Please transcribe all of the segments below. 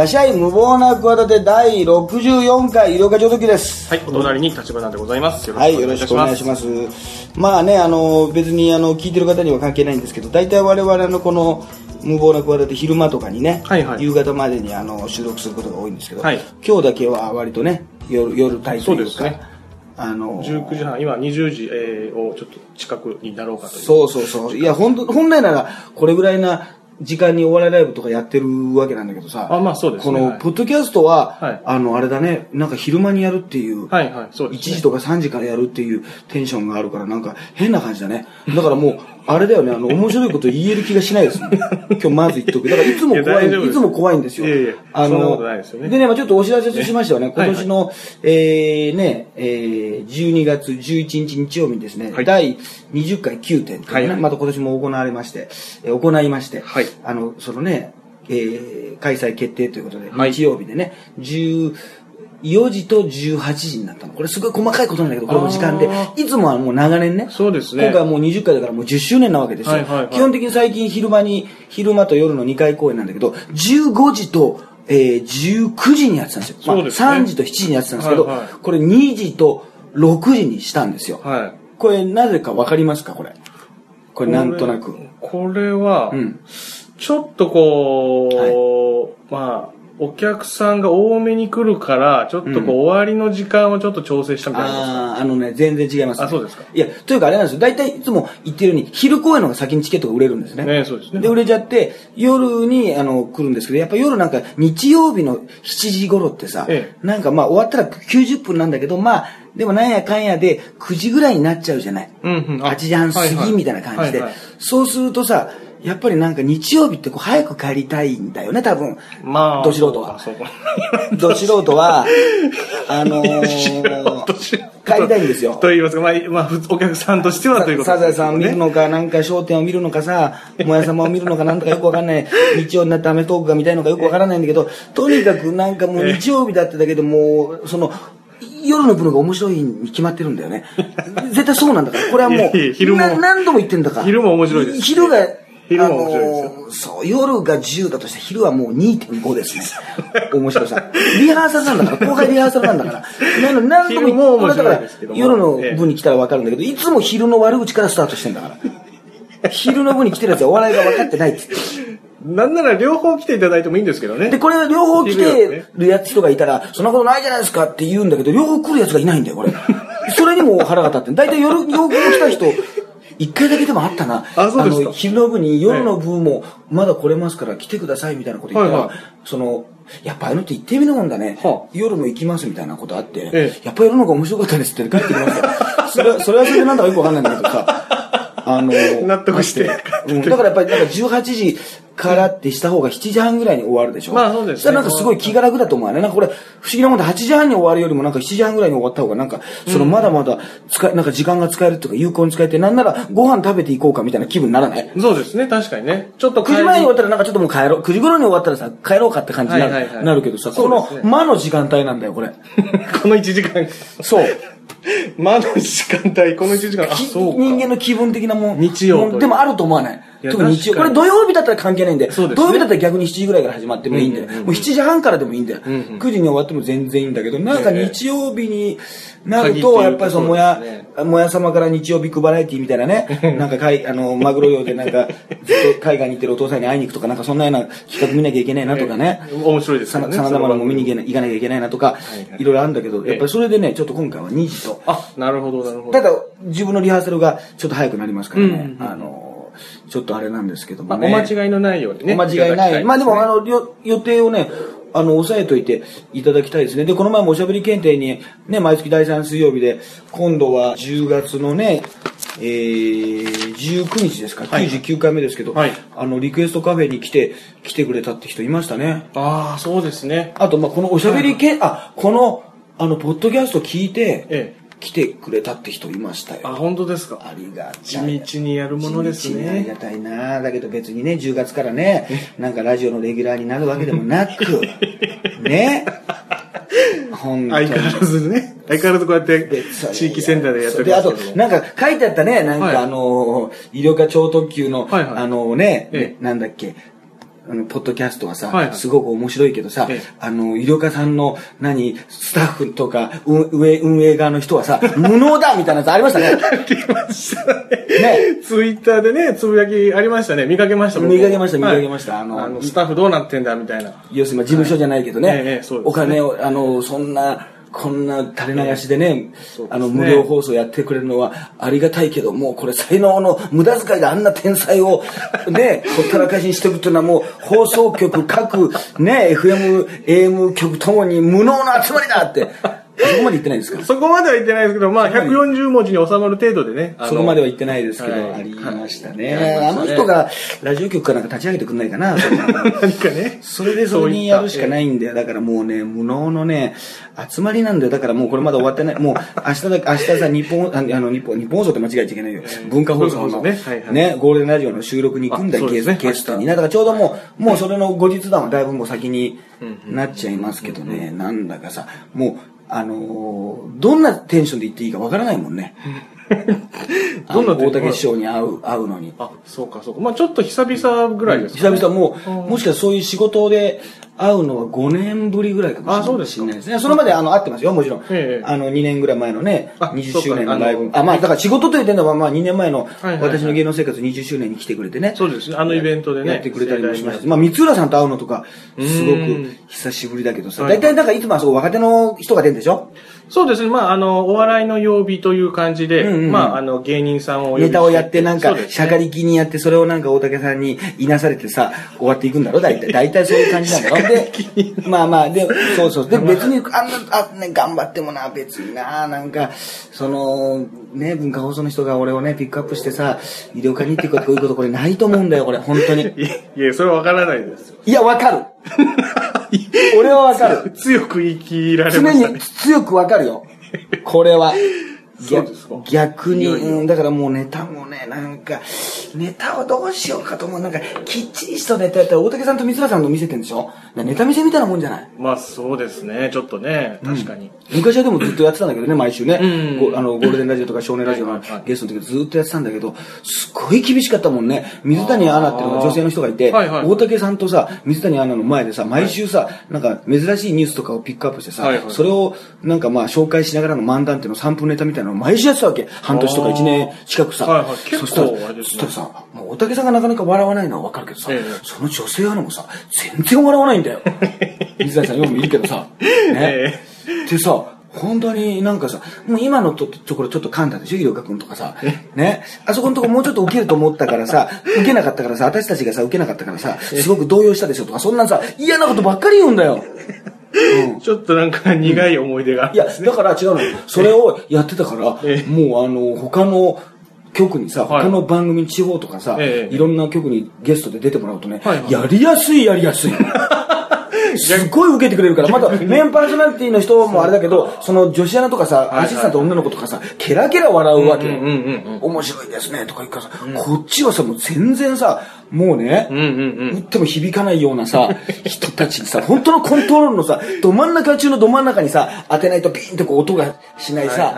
らっしゃい、無謀な企て第64回医療課長時です。はい、お隣に立花でございます。よろはい、よろしくお願いします。しくお願いしまあね、あの、別にあの、聞いてる方には関係ないんですけど、大体我々のこの、無謀な企て昼間とかにね、はいはい夕方までにあの収録することが多いんですけど、はい今日だけは割とね、夜、夜帯というか、そうですねあの、19時半、今20時、えーをちょっと近くになろうかという。そうそうそう。いや、本当本来なら、これぐらいな時間にお笑いライブとかやってるわけなんだけどさ、あまあそうですね。この、はい。ポッドキャストは、はい。あの、あれだね、なんか昼間にやるっていう、はいはい、そう1です、ね。時とか3時からやるっていうテンションがあるから、なんか変な感じだね。だからもう、あれだよね、あの、面白いこと言える気がしないですもん。今日まず言っとく。だからいつも怖い、大丈夫です。いつも怖いんですよ。いやいやあそんなことないでね。でね、まあちょっとお知らせとしましてはね、ね今年の、えー、ね、えー、12月11日日曜日にですね、はい。第20回9点ね、はいはい。また今年も行われまして、えー行いまして、はい。あの、そのね、えー、開催決定ということで、はい。日曜日でね、10 4時と18時になったの。これすごい細かいことなんだけど、これも時間であ。いつもはもう長年ね。そうですね今回はもう20回だからもう10周年なわけですよ。はいはいはい基本的に最近昼間に、昼間と夜の2回公演なんだけど、15時と、えー、19時にやってたんですよ。そうですねまあ3時と7時にやってたんですけど、はいはいこれ2時と6時にしたんですよ。はい。これなぜかわかりますか？これ。これなんとなく。これは、うん。ちょっとこう、まあ、お客さんが多めに来るから、ちょっとこう、うん終わりの時間をちょっと調整したみたいな。ああ、あのね、全然違います、ね。あそうですかいや、というかあれなんですよ。大体いつも言ってるように、昼公演の方が先にチケットが売れるんですね。ねそうですねで、売れちゃって、夜に、あの、来るんですけど、やっぱ夜なんか、日曜日の7時頃ってさ、えなんかまあ、終わったら90分なんだけど、まあ、でもなんやかんやで、9時ぐらいになっちゃうじゃない。うんうんあ8時半過はいはいぎみたいな感じで。はいはいそうするとさ、やっぱりなんか日曜日ってこう早く帰りたいんだよね、多分。まあ、ど素人は。ど素人は、あのー帰りたいんですよ。と言いますか、まあ、まあ、ふお客さんとしてはということサザエさんを見るね。のか、なんか商店を見るのかさ、もや様を見るのか、なんとかよくわかんない。日曜になってアメトークが見たいのかよくわからないんだけど、とにかくなんかもう日曜日だってだけでもう、その、夜の部のが面白いに決まってるんだよね。絶対そうなんだから。これはもう、昼もな何度も言ってんだから。昼も面白いです昼が、昼も面白いですよあのーそう、夜が10だとして昼はもう2.5ですね。面白さ。リハーサルなんだから、後輩リハーサルなんだから。なの何度も昼も面俺だから夜の部に来たら分かるんだけど、いつも昼の悪口からスタートしてんだから。昼の部に来てるやつはお笑いが分かってないって言って。なんなら両方来ていただいてもいいんですけどね。で、これ両方来てるやつとかいたら、そんなことないじゃないですかって言うんだけど、両方来るやつがいないんだよ、これ。それにも腹が立ってん。大体夜、両方来た人、一回だけでもあったな。あそうですかの、昼の部に夜の部もまだ来れますから来てくださいみたいなこと言ったら、はいはいその、やっぱあのって言ってみるもんだね。はあ夜も行きますみたいなことあって、ええやっぱ夜の方が面白かったですって帰ってきました。それは、それはそれでなんだかよくわかんないんだけどさ、あの、納得してうん、だからやっぱりなんか18時からってした方が7時半ぐらいに終わるでしょ？まあそうですねそしたらなんかすごい気が楽だと思うね。なんかこれ、不思議なもんで8時半に終わるよりもなんか7時半ぐらいに終わった方がなんか、そのまだまだ使え、なんか時間が使えるとか有効に使えて、なんならご飯食べていこうかみたいな気分にならないそうですね、確かにね。ちょっと9時前に終わったらなんかちょっともう帰ろう。9時頃に終わったらさ、帰ろうかって感じになる,、けどさ、この間の時間帯なんだよ、これ。この1時間。そう。まだ時間帯、この1時間。あ、きそうか。人間の気分的なもん。日曜でもあると思わない。特に日曜。これ土曜日だったら関係ないんで、で土曜日だったら逆に7時ぐらいから始まってもいいんだよ。もう7時半からでもいいんだよ。んうん9時に終わっても全然いいんだけど、なんかええ日曜日になると、やっぱりそのもやもや様から日曜日クバラエティみたいなね、なんか海、あの、マグロ漁でなんか、ずっと海外に行ってるお父さんに会いに行くとか、なんかそんなような企画見なきゃいけないなとかね。面白いですよね。さな真田丸も見に行けな行かなきゃいけないなとか、はいろいろあるんだけど、ええやっぱりそれでね、ちょっと今回は2時と、あ、なるほど、なるほど。ただ、自分のリハーサルがちょっと早くなりますからね。あの、ちょっとあれなんですけどまあ、もね。お間違いのないようにね。お間違いない。まあでも、あの、予定をね、あの、押さえといていただきたいですね。で、この前もおしゃべり検定に、ね、毎月第3水曜日で、今度は10月のね、えー、19日ですか、はい99回目ですけど、はいあの、リクエストカフェに来て、来てくれたって人いましたね。ああ、そうですね。あと、まあこのおしゃべりけ、あ、この、あの、ポッドキャスト聞いて、ええ。来てくれたって人いましたよ。あ、本当ですか？ありが地たい。道にやるものです地道にありね。がたいなだけど別にね、10月からね、なんかラジオのレギュラーになるわけでもなく、ね。本当に。相変わらずね。相変わらずこうやって地域センターでやってで、あと。なんか書いてあったね、なんかはいあの、医療科超特急の、はいはいあのね、えなんだっけ、あの、ポッドキャストはさ、はいはい。すごく面白いけどさ、ええ。あの、医療家さんの、何、スタッフとか、運運営、運営側の人はさ、無能だみたいなやつありましたね。ね。ツイッターでね、つぶやきありましたね。見かけました、僕見かけました見はい。かけました。あのスタッフどうなってんだ、みたいな。要するに、まあ事務所じゃないけどね、はい。ええそうですね。お金を、あの、そんな、こんな垂れ流しでね、そうですね。あの、無料放送やってくれるのはありがたいけど、もうこれ才能の無駄遣いであんな天才を、ね、ほったらかしにしていくっていうのはもう、放送局各、ね、FM、AM 局ともに無能な集まりだって、そこまで言ってないですか？そこまでは言ってないですけど、まあ、140文字に収まる程度でね。そこまでは言ってないですけど、はいありましたはいね。はいあの人がラジオ局かなんか立ち上げてくんないかな、何かね。それでそれにやるしかないんだよ。だからもうね、無能のね、集まりなんだよ。だからもうこれまだ終わってない。もう明日だ、明日さ、日本、ああの、日本、日本放送って間違えちゃいけないよ。文化放送のねゴールデンラジオの収録に行くんだよ、ゲストにね。だからちょうどもう、もうそれの後日談はだいぶもう先になっちゃいますけどね、なんだかさ、もう、あのーどんなテンションで言っていいかわからないもんね。どんな大竹師匠に会う、会うのに。あ、そうか、そうか。まあ、ちょっと久々ぐらいですか、ね。久々もう、もしかしたらそういう仕事で会うのは5年ぶりぐらいかもしれないあそうですね。それまであの会ってますよ、もちろん。ええあの2年ぐらい前のね、あ20周年のライブ。あまあだから仕事という点ではまあ2年前の私の芸能生活20周年に来てくれてね。そうですね。あのイベントでね。やってくれたりもしましたまあ、三浦さんと会うのとか、すごくうん久しぶりだけどさ、はい大体なんかいつもはそう若手の人が出るんでしょ？そうですね。まあ、あの、お笑いの曜日という感じで、うんうんうんまあ、あの、芸人さんをネタをやってなんかねしゃかり気にやって、それをなんか大竹さんにいなされてさ、終わっていくんだろ？大体。大体そういう感じなんだろで、まあまあ、で、そうそう。で、別に、あんな、あ、ね、頑張ってもな、別にな、なんか、その、ね、文化放送の人が俺をね、ピックアップしてさ、医療科にってこういうこと、これないと思うんだよ、これ、本当に。いや、それはわからないですよ。いや、わかる。俺はわかる。強く言い切られ常にましたね。強くわかるよ。これは。逆に、うん、だからもうネタもね、なんか、ネタをどうしようかと思う。なんか、きっちりしたネタやったら、大竹さんと三浦さんの見せてんでしょ？ネタ見せみたいなもんじゃない？まあ、そうですね。ちょっとね、確かに。昔はでもずっとやってたんだけどね、毎週ね。うん。ごあの、ゴールデンラジオとか少年ラジオのはいはいはい。ゲストの時ずっとやってたんだけど、すごい厳しかったもんね。水谷アナっていうのが女性の人がいて、はいはい大竹さんとさ、水谷アナの前でさ、毎週さ、なんか珍しいニュースとかをピックアップしてさ、はいはい。それをなんかまあ紹介しながらの漫談っていうの3分ネタみたいなのを毎週やってたわけ。半年とか1年近くさ。はいはい結構そしたら、ねそしたらさ、もう大竹さんがなかなか笑わないのはわかるけどさ、ええその女性アナもさ、全然笑わないんだよ。水谷さんよくいるけどさ、ね。えでさ、本当になんかさ、もう今のとところちょっと噛んだでしょ、医療科君とかさ。ね。あそこのところもうちょっと受けると思ったからさ、受けなかったからさ、私たちがさ、受けなかったからさ、すごく動揺したでしょとか、そんなさ、嫌なことばっかり言うんだよ。うん。ちょっとなんか苦い思い出があるいや、だから違うの。よ。それをやってたから、ええ。もうあの、他の局にさ、はい。他の番組、地方とかさ、ええ。いろんな局にゲストで出てもらうとね、はいはい。やりやすいやりやすい。すっごい受けてくれるから、まだメインパーソナリティの人もあれだけど、その女子アナとかさ、アシスタント女の子とかさ、ケラケラ笑うわけ。面白いですね、とか言うからさ、こっちはさ、もう全然さ、もうね、うん。うんうん打っても響かないようなさ、人たちにさ、本当のコントロールのさ、ど真ん中中のど真ん中にさ、当てないとピーンってこう音がしないさ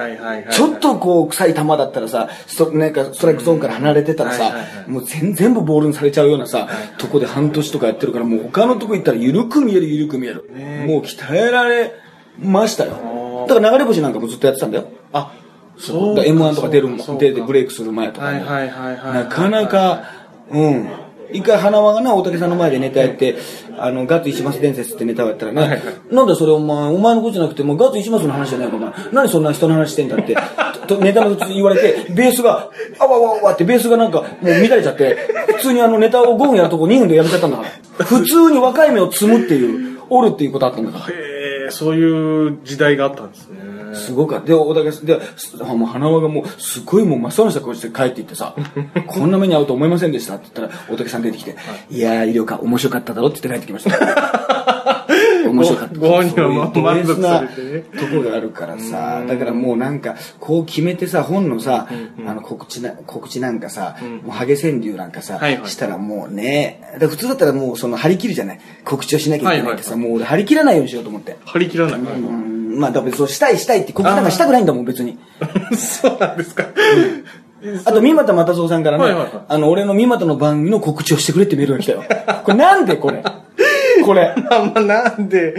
ちょっとこう臭い球だったらさ、なんかストライクゾーンから離れてたらさもう全全部ボールにされちゃうようなさ、とこで半年とかやってるから、もう他のとこ行ったら緩く見える緩く見える。もう鍛えられましたよ。だから流れ星なんかもずっとやってたんだよ。あ、だそうから M1 とか出るも出てブレイクする前とかねはいはいはいはいなかなか、うん。一回花輪がな、大竹さんの前でネタやって、あの、ガッツ石松伝説ってネタをやったらね、はいはいなんだそれお前、お前のことじゃなくて、もうガッツ石松の話じゃないか、お前。何そんな人の話してんだって、とネタの途中で言われて、ベースが、あわわわってベースがなんか、もう乱れちゃって、普通にあのネタを5分やるとこ2分でやめちゃったんだから。普通に若い芽を摘むっていう、折るっていうことあったんだから。そういう時代があったんですね。すごかった。で、大竹さん、で、もう花輪がもう、すごいもう真っ青なした顔して帰っていってさ、こんな目に遭うと思いませんでしたって言ったら、大竹さん出てきて、いやー、医療科面白かっただろって言って帰ってきました。面白かった。ごご本人はまそういう満足されベてねところがあるからさ、だからもうなんか、こう決めてさ、本のさ、あの告知な、告知なんかさ、もうハゲ川柳なんかさ、はいはいしたらもうね、普通だったらもうその張り切るじゃない？告知をしなきゃいけないってさ、はいもう俺張り切らないようにしようと思って。張り切らない。うんまあ、だからそうしたいしたいって告知なんかしたくないんだもん、別に。そうなんですか。あと、三股又蔵さんからね、はいはいはいあの、俺の三股の番組の告知をしてくれってメールが来たよ。これなんでこれ？これ。まあまあ、なんで、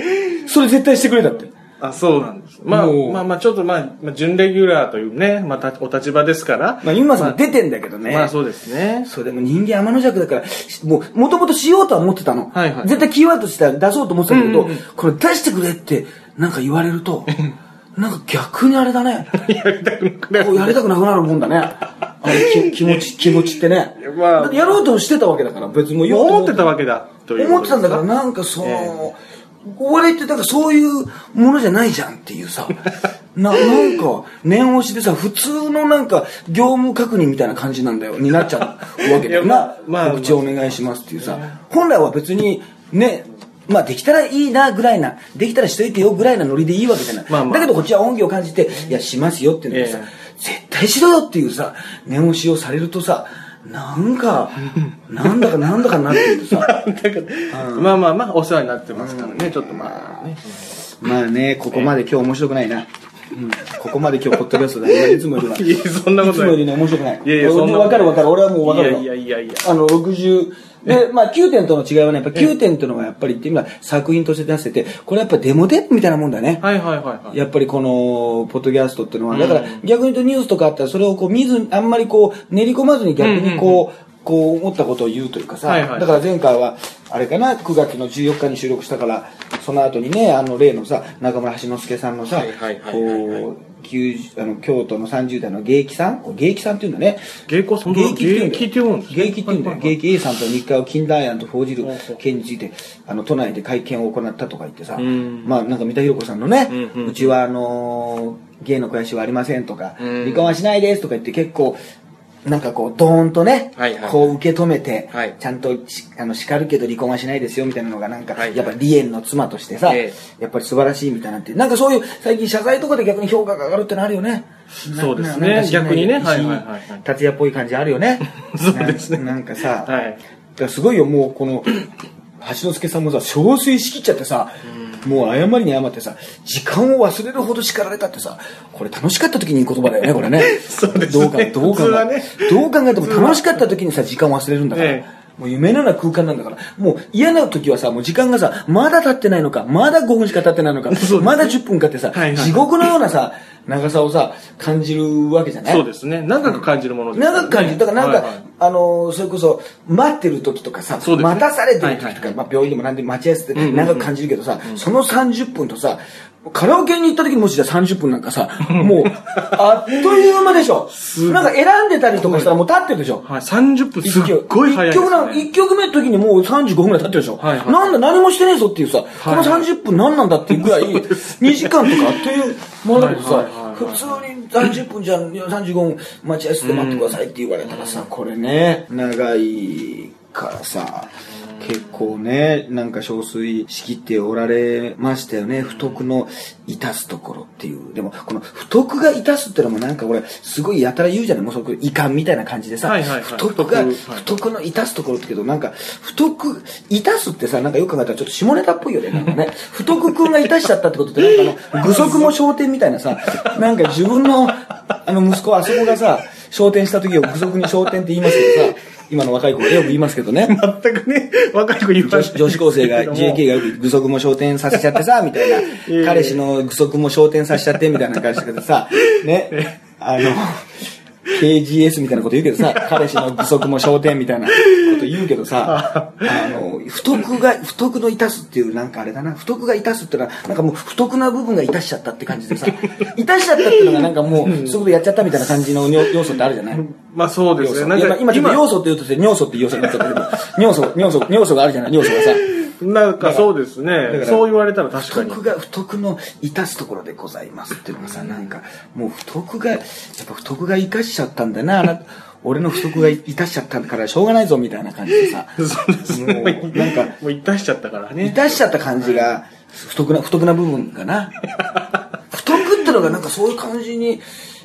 それ絶対してくれだって。あ、そうなんです。まあまあまあ、ちょっとまあ、まあ、準レギュラーというね、またお立場ですから。まあ、今さんも出てんだけどね。まあそうですね。そう、でも人間天の弱だから、もう、もともとしようとは思ってたの。はいはい絶対キーワードとしては出そうと思ってたけど、これ出してくれって、なんか言われると、なんか逆にあれだね。やりたくなくなるやりたくなくなるもんだね。あのき気持ち、気持ちってね。まあ。やろうとしてたわけだから、別に思ってたわけだ、という思ってたんだから、なんかその、お笑いってだからそういうものじゃないじゃんっていうさ、な、なんか、念押しでさ、普通のなんか、業務確認みたいな感じなんだよ、になっちゃうわけだよ。な。まあまあ告知お願いしますっていうさ、本来は別に、ね、まあできたらいいなぐらいな、できたらしといてよぐらいなノリでいいわけじゃない。まあまあ。だけどこっちは恩義を感じて、いや、しますよっていうのにさ、え絶対しろよっていうさ、念押しをされるとさ、なんか、なんだかなんだかなっていうさ、だからまあまあまあ、お世話になってますからね、ちょっとまあね。まあね、ここまで今日面白くないな。うん、ここまで今日ポッドキャストだ。いつもよりは。いやそんなことないいつもよりね、面白くない。いやいやそんなわかるわかる。俺はもうわかるわ。いやいやいやいやあの、60、で、まあ9点との違いはね、やっぱ9点っていうのがやっぱりっていうのは作品として出してて、これやっぱデモテープみたいなもんだね。はいはいはいはい。やっぱりこの、ポッドキャストっていうのは、だから逆に言うとニュースとかあったらそれをこう見ず、あんまりこう練り込まずに逆にこう、こう思ったことを言うというかさ、はいはい。だから前回は、あれかな、9月の14日に収録したから、その後にね、あの例のさ、中村橋之助さんのさこう、90あの京都の30代の芸妓さん？芸妓さんっていうんだね。芸妓さん芸妓っていうんだよ。芸妓って言うんだよ。芸妓 A さんと日課を近代案と報じる件について、あの、都内で会見を行ったとか言ってさ、ん。まあなんか三田寛子さんのね、うちはあのー芸の肥やしはありませんとか、うん。離婚はしないですとか言って結構、なんかこう、ドーンとね、はいはい。こう受け止めて、はい。ちゃんとしあの叱るけど離婚はしないですよみたいなのがなんか、はいはいやっぱ梨園の妻としてさ、えやっぱり素晴らしいみたいなって、なんかそういう最近謝罪とかで逆に評価が上がるってのあるよね。そうですね。逆にね。はいはいはいはい。達也っぽい感じあるよね。そうですね。な なんかさ、はい。すごいよ、もうこの、橋之助さんもさ、憔悴しきっちゃってさ、もう謝りに謝ってさ、時間を忘れるほど叱られたってさ、これ楽しかった時に言う言葉だよね、これね。そうですどうかねどう考え、普通はね。どう考えても楽しかった時にさ、時間を忘れるんだから。えもう夢のような空間なんだから。もう嫌な時はさ、もう時間がさ、まだ経ってないのか、まだ5分しか経ってないのか、まだ10分かってさ、はいはい。地獄のようなさ、長さをさ、感じるわけじゃない？そうですね。長く感じるものですね。長く感じる。だからなんか、はいはいあのーそれこそ、待ってる時とかさ、ね待たされてる時とか、はいはいはいまあ病院でも何でも待ち合わせってんうん長く感じるけどさ、その30分とさ、カラオケに行った時にもしじゃあ30分なんかさ、もう、あっという間でしょ。なんか選んでたりとかしたらもう立ってるでしょ。はい、30分すっごい早いです、一曲なね。一曲目の時にもう35分ぐらい経ってるでしょ。はいはいなんだ何もしてねえぞっていうさ、このはいはい30分何なんだっていうぐらい、2時間とかあっという間だけどさはいはいはいはい、普通に30分じゃん、いや35分待ち合わせて待ってくださいって言われたらさ、これね、長いからさ、結構ね、なんか憔悴しきっておられましたよね。不徳のいたすところっていう。でも、この不徳がいたすってのもなんか俺、すごいやたら言うじゃない？もうそこ遺憾みたいな感じでさ、はいはいはい。不徳が、不徳のい。たすところってけど、なんか、不徳、いたすってさ、なんかよく考えたらちょっと下ネタっぽいよね。なんかね、不徳くんがいたしちゃったってことって、なんかあの、具足も昇天みたいなさ、なんか自分の、あの息子、あそこがさ、昇天した時を具足に昇天って言いますけどさ、今の若い子がよく言いますけどね。全くね、若い子言わない女子女子高生が JK がよく具足も昇天させちゃってさ、みたいな。え彼氏の具足も昇天させちゃって、みたいな感じでさ、ね。あの、KGS みたいなこと言うけどさ、彼氏の具足も昇天みたいなこと言うけどさ、あの、不徳が、不徳のいたすっていうなんかあれだな、不徳がいたすっていうのは、なんかもう不徳な部分がいたしちゃったって感じでさ、いたしちゃったっていうのがなんかもう、そういうことやっちゃったみたいな感じの要要素ってあるじゃない？まあそうですね。今今ちょっと要素って言うとして、尿素って要素になっちゃったけど、尿素、尿素、尿素があるじゃない？尿素がさ。なんかそうですねら。そう言われたら確不かに。徳が、不徳のいたすところでございますっていうのがさ、なんか、もう不徳が、やっぱ不徳が生かしちゃったんだな、あな俺の不徳が生かしちゃったからしょうがないぞみたいな感じでさ、そうですね。もうなんか、もう一体しちゃったから生ね。かしちゃった感じが、不徳な、不徳な部分かな。不徳ってのがなんかそういう感じに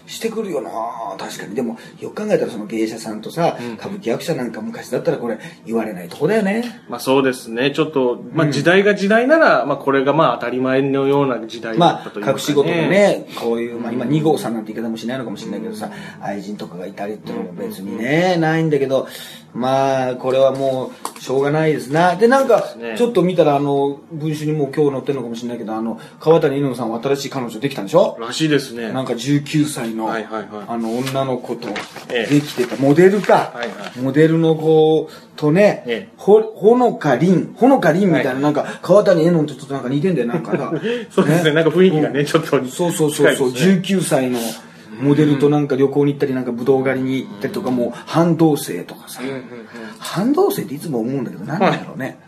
してくるよな確かに。でも、よく考えたらその芸者さんとさ、歌舞伎役者なんか昔だったらこれ言われないとこだよね。まあそうですね。ちょっと、まあ時代が時代なら、まあこれがまあ当たり前のような時代だまあったというか、ね。隠し事がね、こういう、まあ今2号さんなんて言い方もしないのかもしれないけどさ、愛人とかがいたりっていうのも別にね、ないんだけど、まあ、これはもう、しょうがないですな。で、なんかね、ちょっと見たら、あの、文春にもう今日載ってるのかもしれないけど、あの、川谷犬野さんは新しい彼女できたんでしょ？らしいですね。なんか19歳の、はいはいはい。あの、女の子とええ。できてた、モデルか、はいはい。モデルの子とね、ええ。ほ、ほのかりん、ほのかりんみたいな、なんか、川谷絵音とちょっとなんか似てんだよ、なんかさ そうですね。なんか雰囲気がね、ちょっとそうそうそうそう、近いですね19歳のモデルとなんか旅行に行ったり、なんか武道狩りに行ったりとか、もう半同棲とかさ、半同棲っていつも思うんだけど、なんなんだろうね。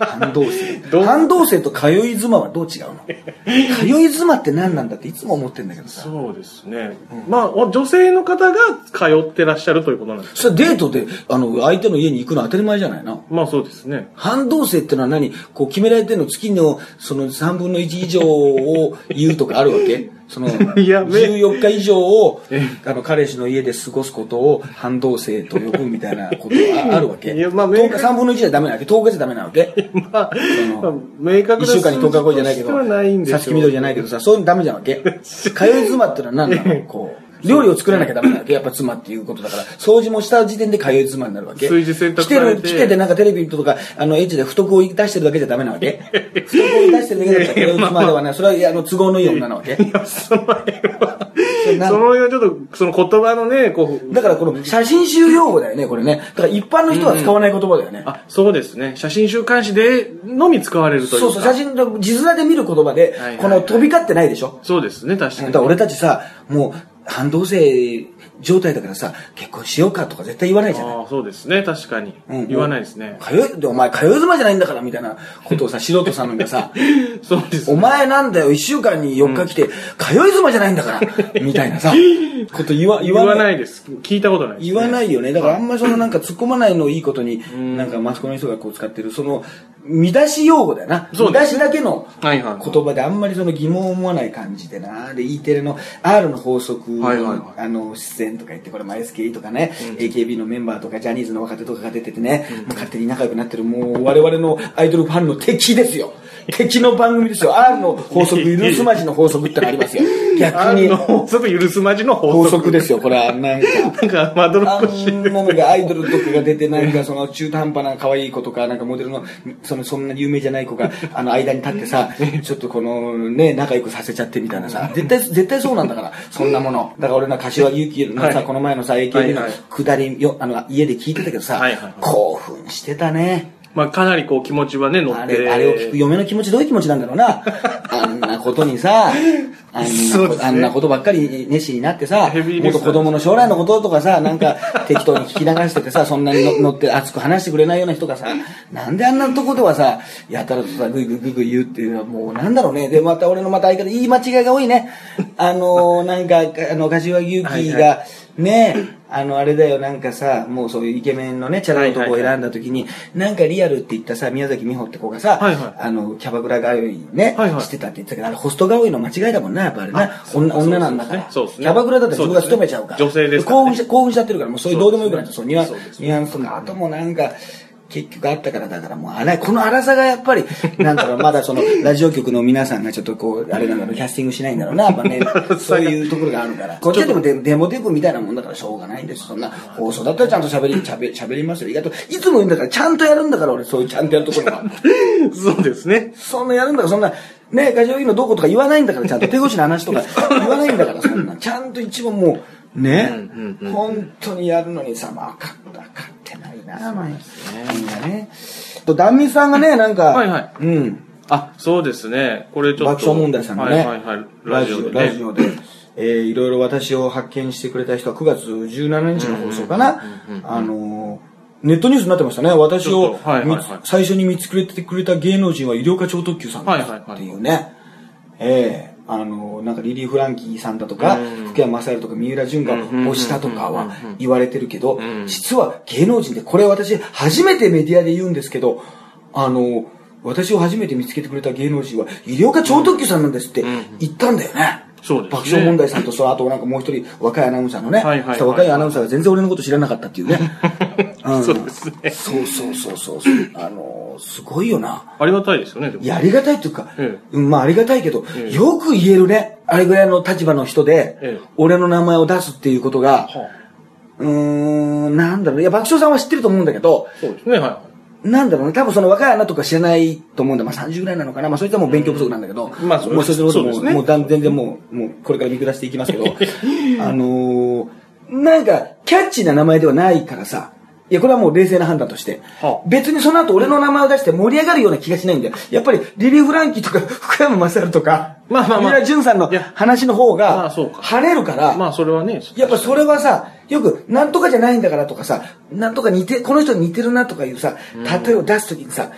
半同棲。半同棲と通い妻はどう違うの？通い妻って何なんだっていつも思ってんだけどさ。そうですね。まあ、お女性の方が通ってらっしゃるということなんです。それデートで、あの、相手の家に行くのは当たり前じゃないの？まあそうですね。半同棲ってのは何？こう決められてるの月のその3分の1以上を言うとかあるわけ？そのい やめ14日以上をえ。あの彼氏の家で過ごすことを半同棲と呼ぶみたいなことがあるわけ。いやまあ10日3分の1じゃダメなわけ。10日じゃダメなわけ。まあ、のまあ明確1な週間に10日後じゃないけど。さつき緑じゃないけどさそういうのダメじゃんわけ。通い妻ってのは何なの？こう料理を作らなきゃダメなわけ。やっぱ妻っていうことだから。掃除もした時点で通い妻になるわけ。数字選択来てされて。る来ててなんかテレビとかあのエッジで不徳を出してるだけじゃダメなわけ。不徳を出してるだけだったら通い妻ではない。それはあの都合のいい女なわけ。その辺はその辺はちょっと、その言葉のね、こう、だからこの写真集用語だよねこれね。だから一般の人は使わない言葉だよね、あ、そうですね。写真週刊誌でのみ使われるというか。そうそう。写真の字面で見る言葉で、この飛び交ってないでしょ。そうですね、確かに。だから俺たちさ、もう、半同棲状態だからさ、結婚しようかとか絶対言わないじゃない。ああ、そうですね、確かに。うん言わないですね。でお前、通い妻じゃないんだから、みたいなことをさ、素人さんがさ、そうですお前なんだよ、一週間に4日来て、通い妻じゃないんだから、みたいなさ、こと言わ、言わないです。聞いたことないです、言わないよね。だからあんまりそのなんか突っ込まないのをいいことに、なんかマスコミの人がこう使ってる、その、見出し用語だよな。見出しだけの言葉であんまりその疑問を思わない感じでな。で、E テレの R の法則に、はいはいはいあの、出演とか言って、これ、マイスケとかね、AKB のメンバーとか、ジャニーズの若手とかが出ててね、もう勝手に仲良くなってる、もう我々のアイドルファンの敵ですよ。敵の番組ですよ。R の法則、許すまじの法則ってのありますよ。逆にあの、法則許すまじの法法則。則ですよ、これは。なんか。なんか、まどろあっこしい。んなのがアイドルとかが出てなんかその中途半端な可愛い子とかなんかモデルのそのそんな有名じゃない子が あの間に立ってさちょっとこのね仲良くさせちゃってみたいなさ絶対絶対そうなんだからそんなものだから俺の柏木由紀のさ、はいこの前のさ AKB のはいはい下りよあの家で聞いてたけどさ、はいはい興奮してたねまあ、かなりこう気持ちはね、乗って。あれ、あれを聞く嫁の気持ちどういう気持ちなんだろうな。あんなことにさ、あんなねあんなことばっかり熱心になってさ元子供の将来のこととかさ、なんか適当に聞き流しててさ、そんなにの 乗って熱く話してくれないような人がさ、なんであんなとこではさ、やたらとさ、ぐいぐいぐいぐい言うっていうのはもうなんだろうね。で、また俺のまた相方、言い間違いが多いね。あのー、なんか、あの、柏木由紀が、はいねあの、あれだよ、なんかさ、もうそういうイケメンのね、チャラいとこを選んだ時に、なんかリアルって言ったさ、宮崎美穂って子がさ、はいはいあの、キャバクラ通いね、はいはいしてたって言ってたけど、あれホスト通いの間違いだもんな、やっぱりな。女女なんだから。ねキャバクラだって自分が勤めちゃうから。女性ですね興奮しちゃってるから、もうそういうどうでもよくなっちゃう。そう、ニュアンスそうです、ニュアンスとか、あともうなんか、結局あったからだからもうあれ、この荒さがやっぱり、なんだろう、まだその、ラジオ局の皆さんがちょっとこう、あれなんだろう、キャスティングしないんだろうな、やっぱね、そういうところがあるから。こっちはでもデデモテープみたいなもんだからしょうがないんです。そんな、放送だったらちゃんと喋り、喋喋りますよ。意外と、いつも言うんだから、ちゃんとやるんだから俺、そういうちゃんとやるところは。そうですね。そんなやるんだから、そんな、ね、ガジオギのどことか言わないんだから、ちゃんと手越しの話とか 言わないんだから、そんな。ちゃんと一番もう、ね、本当にやるのにさ、まあ、分かった、ないな、まあ、みんなね。と、壇蜜さんがね、なんか、はいはいうん、あ、そうですね。これちょっと。爆笑問題さんがね、はいはいはい。ラジオでね。ラジオで、えーいろいろ私を発見してくれた人は9月17日の放送かな、あのーネットニュースになってましたね。私をはいはいはい最初に見つけてくれた芸能人は医療課長特急さんだはいはいはいっていうね。ええあのーなんかリリー・フランキーさんだとか、うん。福山雅治とか三浦淳が推したとかは言われてるけどん、実は芸能人で、これ私初めてメディアで言うんですけど、あのー私を初めて見つけてくれた芸能人は医療課長特急さんなんですって言ったんだよね。そうですね爆笑問題さんと、そのあとなんかもう一人若いアナウンサーのね、はいはいはい若いアナウンサーが全然俺のこと知らなかったっていうね。んそうですね。そうそうそうそう。あのーすごいよな。ありがたいですよね、でもいや、ありがたいっていうか、えうんまあありがたいけど、ええよく言えるね。あれぐらいの立場の人で、ええ俺の名前を出すっていうことが、はうーん、なんだろう。いや、爆笑さんは知ってると思うんだけど、あそうですね、はなんだろうね、多分その若い穴とか知らないと思うんだ。まあ30ぐらいなのかな。まあそいつはもう勉強不足なんだけど、まあそうもうそいつのこともそうね。もう全然もう、もうこれから見下していきますけど、あのー、なんか、キャッチーな名前ではないからさ、いや、これはもう冷静な判断として、はあ。別にその後俺の名前を出して盛り上がるような気がしないんだよ。やっぱりリリー・フランキーとか 福山雅治とか、まあまあまあ。淳さんの話の方まあがそうか。跳ねるから、まあ、それはね、やっぱそれはさ、よく、なんとかじゃないんだからとかさ、なんとか似て、この人に似てるなとかいうさ、例えを出すときにさ、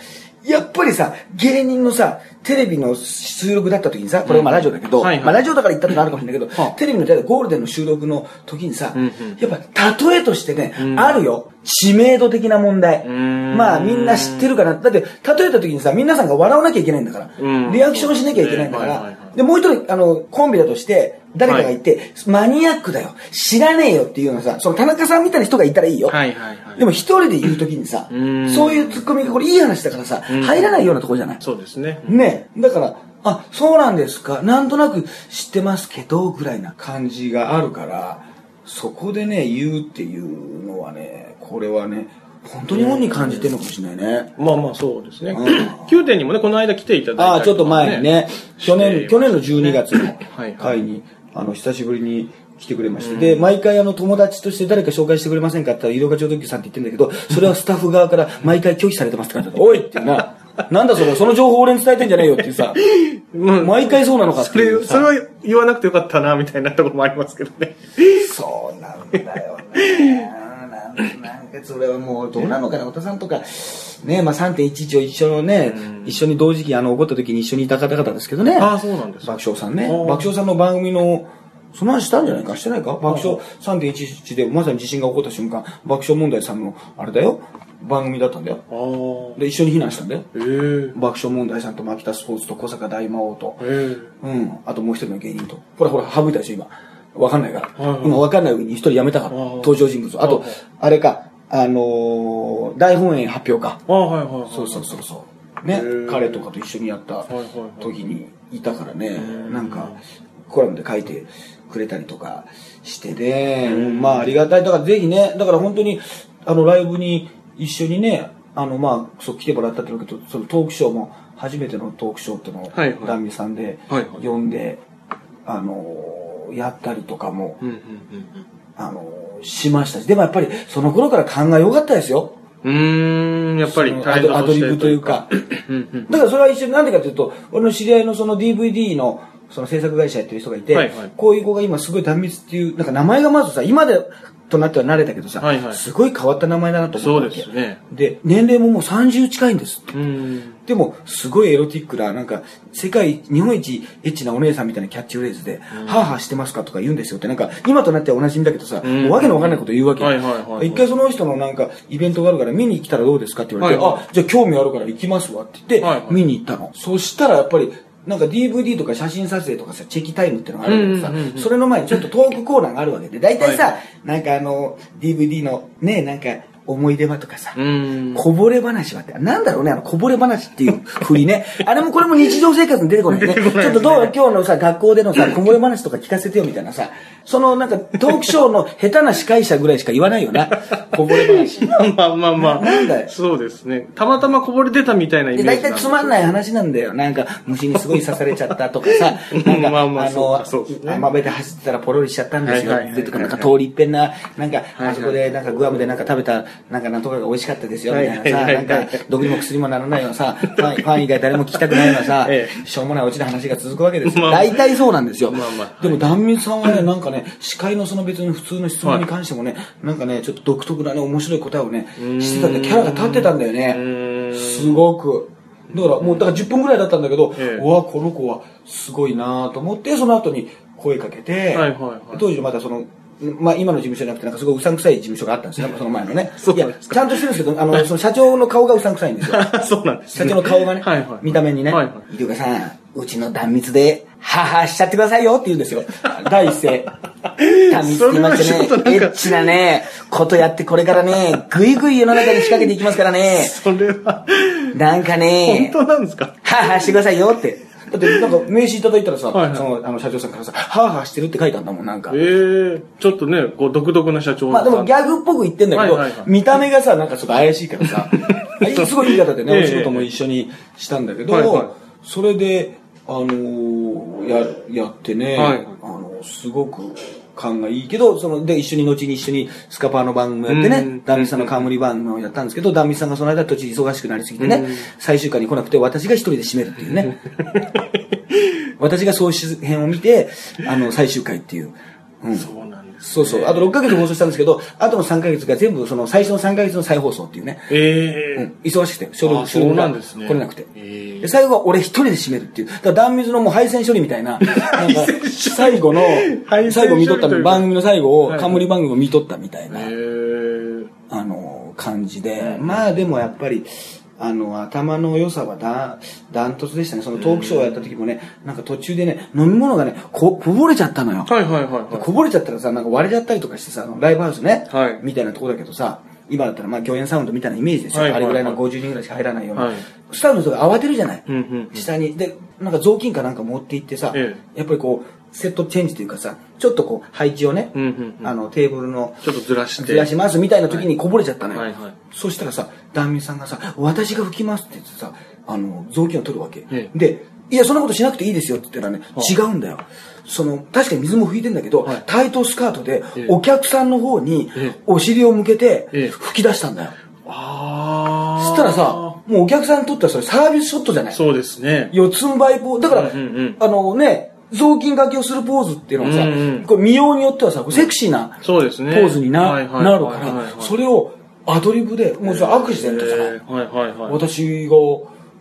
やっぱりさ、芸人のさ、テレビの収録だった時にさ、これはまあラジオだけど、はいはいまあラジオだから言ったってのあるかもしれないけど、はあテレビのゴールデンの収録の時にさ、んうんやっぱ例えとしてね、あるよ。知名度的な問題。んまあみんな知ってるから。だって、例えた時にさ、皆さんが笑わなきゃいけないんだから。うんリアクションしなきゃいけないんだから。で、もう一人、あの、コンビだとして、誰かがいて、マニアックだよ。知らねえよっていうようなさ、その田中さんみたいな人がいたらいいよ。はいはいはい。でも一人で言うときにさ、んそういうツッコミがこれいい話だからさ、入らないようなところじゃない？そうですね。ねだから、あ、そうなんですか。なんとなく知ってますけど、ぐらいな感じがあるから、そこでね、言うっていうのはね、これはね、本当に本に感じてるのかもしれないね。まあまあ、そうですねうん。9点にもね、この間来ていただいたねああ、ちょっと前にね、去年、去年の12月の会に、あの、久しぶりに来てくれまして、で、毎回あの、友達として誰か紹介してくれませんかって言ったら、色がちょうどきさんって言ってるんだけど、それはスタッフ側から 毎回拒否されてますって感じだ。おいっていうな。なんだそれ、その情報俺に伝えてんじゃねえよっていうさ、うん毎回そうなのかってそれ、いうさそれは言わなくてよかったな、みたいなところもありますけどね。そうなんだよね。それはもうどうなのかな、太田さんとか、ね、まあ3.11を一緒のね、一緒に同時期あの起こった時に一緒にいた方々ですけどね。ああ、そうなんですか。爆笑さんね。爆笑さんの番組の、その話したんじゃないか？してないか？爆笑3.11でまさに地震が起こった瞬間、爆笑問題さんの、あれだよ、番組だったんだよ。ああ。で、一緒に避難したんだよ。ええ爆笑問題さんと牧田スポーツと小坂大魔王と、えうん、あともう一人の芸人と。ほらほら、省いたでしょ、今。わかんないから。今わかんない上に一人辞めたから、登場人物。あとあれか、あのー大本営発表か。ああ、はいはいはい。そうそうそうそう。ね彼とかと一緒にやった時にいたからね、なんか、コラムで書いてくれたりとかしてね、うんまあありがたい。だからぜひね、だから本当に、あの、ライブに一緒にね、あの、まあ、そう来てもらったっていうのけど、そのトークショーも、初めてのトークショーっていうのを、ダンミさんで呼んで、あの、やったりとかも、うんうんあの、しましたし、でもやっぱりその頃から勘が良かったですよ。うんやっぱりそのタレントとしてアドリブというか。だからそれは一緒になんでかというと、俺の知り合いのその DVD のその制作会社やってる人がいて、はいはいこういう子が今すごい断密っていう、なんか名前がまずさ、今でとなっては慣れたけどさ、はいはい。すごい変わった名前だなと思そうったわけ。ですね。で、年齢ももう30近いんです。でも、すごいエロティックな、なんか、世界、日本一エッチなお姉さんみたいなキャッチフレーズで、ハーハーしてますかとか言うんですよって、なんか、今となってはおなじみだけどさ、わけのわかんないこと言うわけ一回その人のなんか、イベントがあるから見に来たらどうですかって言われて、はいはいあ、じゃあ興味あるから行きますわって言って、見に行ったの。そしたらやっぱり、なんか DVD とか写真撮影とかさ、チェキタイムってのがあるけどさ、それの前にちょっとトークコーナーがあるわけで、大体さ、はい。なんかあの、DVD のね、なんか、思い出話とかさ、うん。こぼれ話はって、なんだろうね、あの、こぼれ話っていう振りね。あれもこれも日常生活に出てこないね。ちょっとどう今日のさ、学校でのさ、こぼれ話とか聞かせてよみたいなさ、そのなんかトークショーの下手な司会者ぐらいしか言わないよな。こぼれ話。まあまあまあ。なんだよそうですね。たまたまこぼれ出たみたいなイメで、ージ。大体つまんないい話なんだよ。なんか、虫にすごい刺されちゃったとかさ、なんか、まあまあそうのかそうですね、浜辺で走ってたらポロリしちゃったんですよとか、なんか通り一遍な、なんか、はいあそこでなんかグアムでなんか食べた、なんかなんとかが美味しかったですよ、みたいなさ、なんはいか、毒にも薬にもならないようなさ、ファンファン以外誰も聞きたくないようなさ え、しょうもないオチの話が続くわけですよ。大体そうなんですよ。でも、壇蜜さんはね、なんかね、司会のその別に普通の質問に関してもね、なんかね、ちょっと独特なね、面白い答えをね、してたんで、キャラが立ってたんだよね。ん。すごく。だからもう、だから10分ぐらいだったんだけど、ええ。うわ、この子はすごいなと思って、その後に声かけて、当時またその、まあ今の事務所じゃなくて、なんかすごいうさんくさい事務所があったんですよ、その前のね。そういや、ちゃんとしてるんですけど、あの、その社長の顔がうさんくさいんですよ。そうなんです、社長の顔がね、はいはい。見た目にね、はいはい。伊藤さん、うちの断蜜で、ははしちゃってくださいよって言うんですよ。第一声。断蜜って言いましてねエッチなね、ことやってこれからね、ぐいぐい世の中に仕掛けていきますからね、それは、なんかね、本当なんですか？ははしてくださいよって。だってなんか名刺いただいたらさ、はいはい。そのあの社長さんからさ、ははしてるって書いてあったもん、なんか。ええ。ー、ちょっとね、こう、独特な社長まあでもギャグっぽく言ってんだけど、はいはいはい。見た目がさ、なんかちょっと怪しいからさ、すごいいい方でね、ええ。お仕事も一緒にしたんだけど、はいはい。それで、あのーや、やってね、はい。あのすごく感がいいけど、その、で、一緒に後に一緒にスカパーの番組をやってねうん、ダンミさんの冠番組をやったんですけど、ダンミさんがその間途中忙しくなりすぎてねうん、最終回に来なくて私が一人で締めるっていうね。私が総集編を見て、あの、最終回っていう。うん。そう。そう。あと6ヶ月放送したんですけど、あとの3ヶ月が全部その最初の3ヶ月の再放送っていうね。ええうん。忙しくて、収録、あそう収録がなんですね来れなくて。ええで最後は俺一人で締めるっていう。だから断水のもう配線処理みたいな、なんか最後の最後見とった番組の最後を、はい冠番組を見とったみたいな、ええあの、感じで。まあでもやっぱり、あの、頭の良さはだ、ダントツでしたね。そのトークショーをやった時もね、なんか途中でね、飲み物がね、こ、こぼれちゃったのよ。はいはいはいはい。こぼれちゃったらさ、なんか割れちゃったりとかしてさ、ライブハウスね、はいみたいなとこだけどさ、今だったらまあ共演サウンドみたいなイメージですよ。はいはいはいあれぐらいの50人ぐらいしか入らないような。はいスタッフの人が慌てるじゃない、うんうんうん下に。で、なんか雑巾かなんか持って行ってさ、えやっぱりこう、セットチェンジというかさ、ちょっとこう、配置をね、うんうんうんあの、テーブルの、ちょっとずらして。ずらしますみたいな時にこぼれちゃったのよ。はいはいそしたらさ、ダンミンさんがさ、私が拭きますって言ってさ、あの、雑巾を取るわけ。ええで、いや、そんなことしなくていいですよって言ったらね、違うんだよ。その、確かに水も拭いてんだけど、はいタイトスカートでええ、お客さんの方にええ、お尻を向けてええ、吹き出したんだよ。ああ。そしたらさ、もうお客さんにとってはそれサービスショットじゃないそうですね。四つん這いポーズ。だから、うんうんうんあのね、雑巾掛けをするポーズっていうのはさ、うんうんこれ見ようによってはさ、これセクシーな。ポーズにな,、はいはいなるから、それをアドリブで、もうさ、アクシデントじゃない。えーはいはいはい。私が、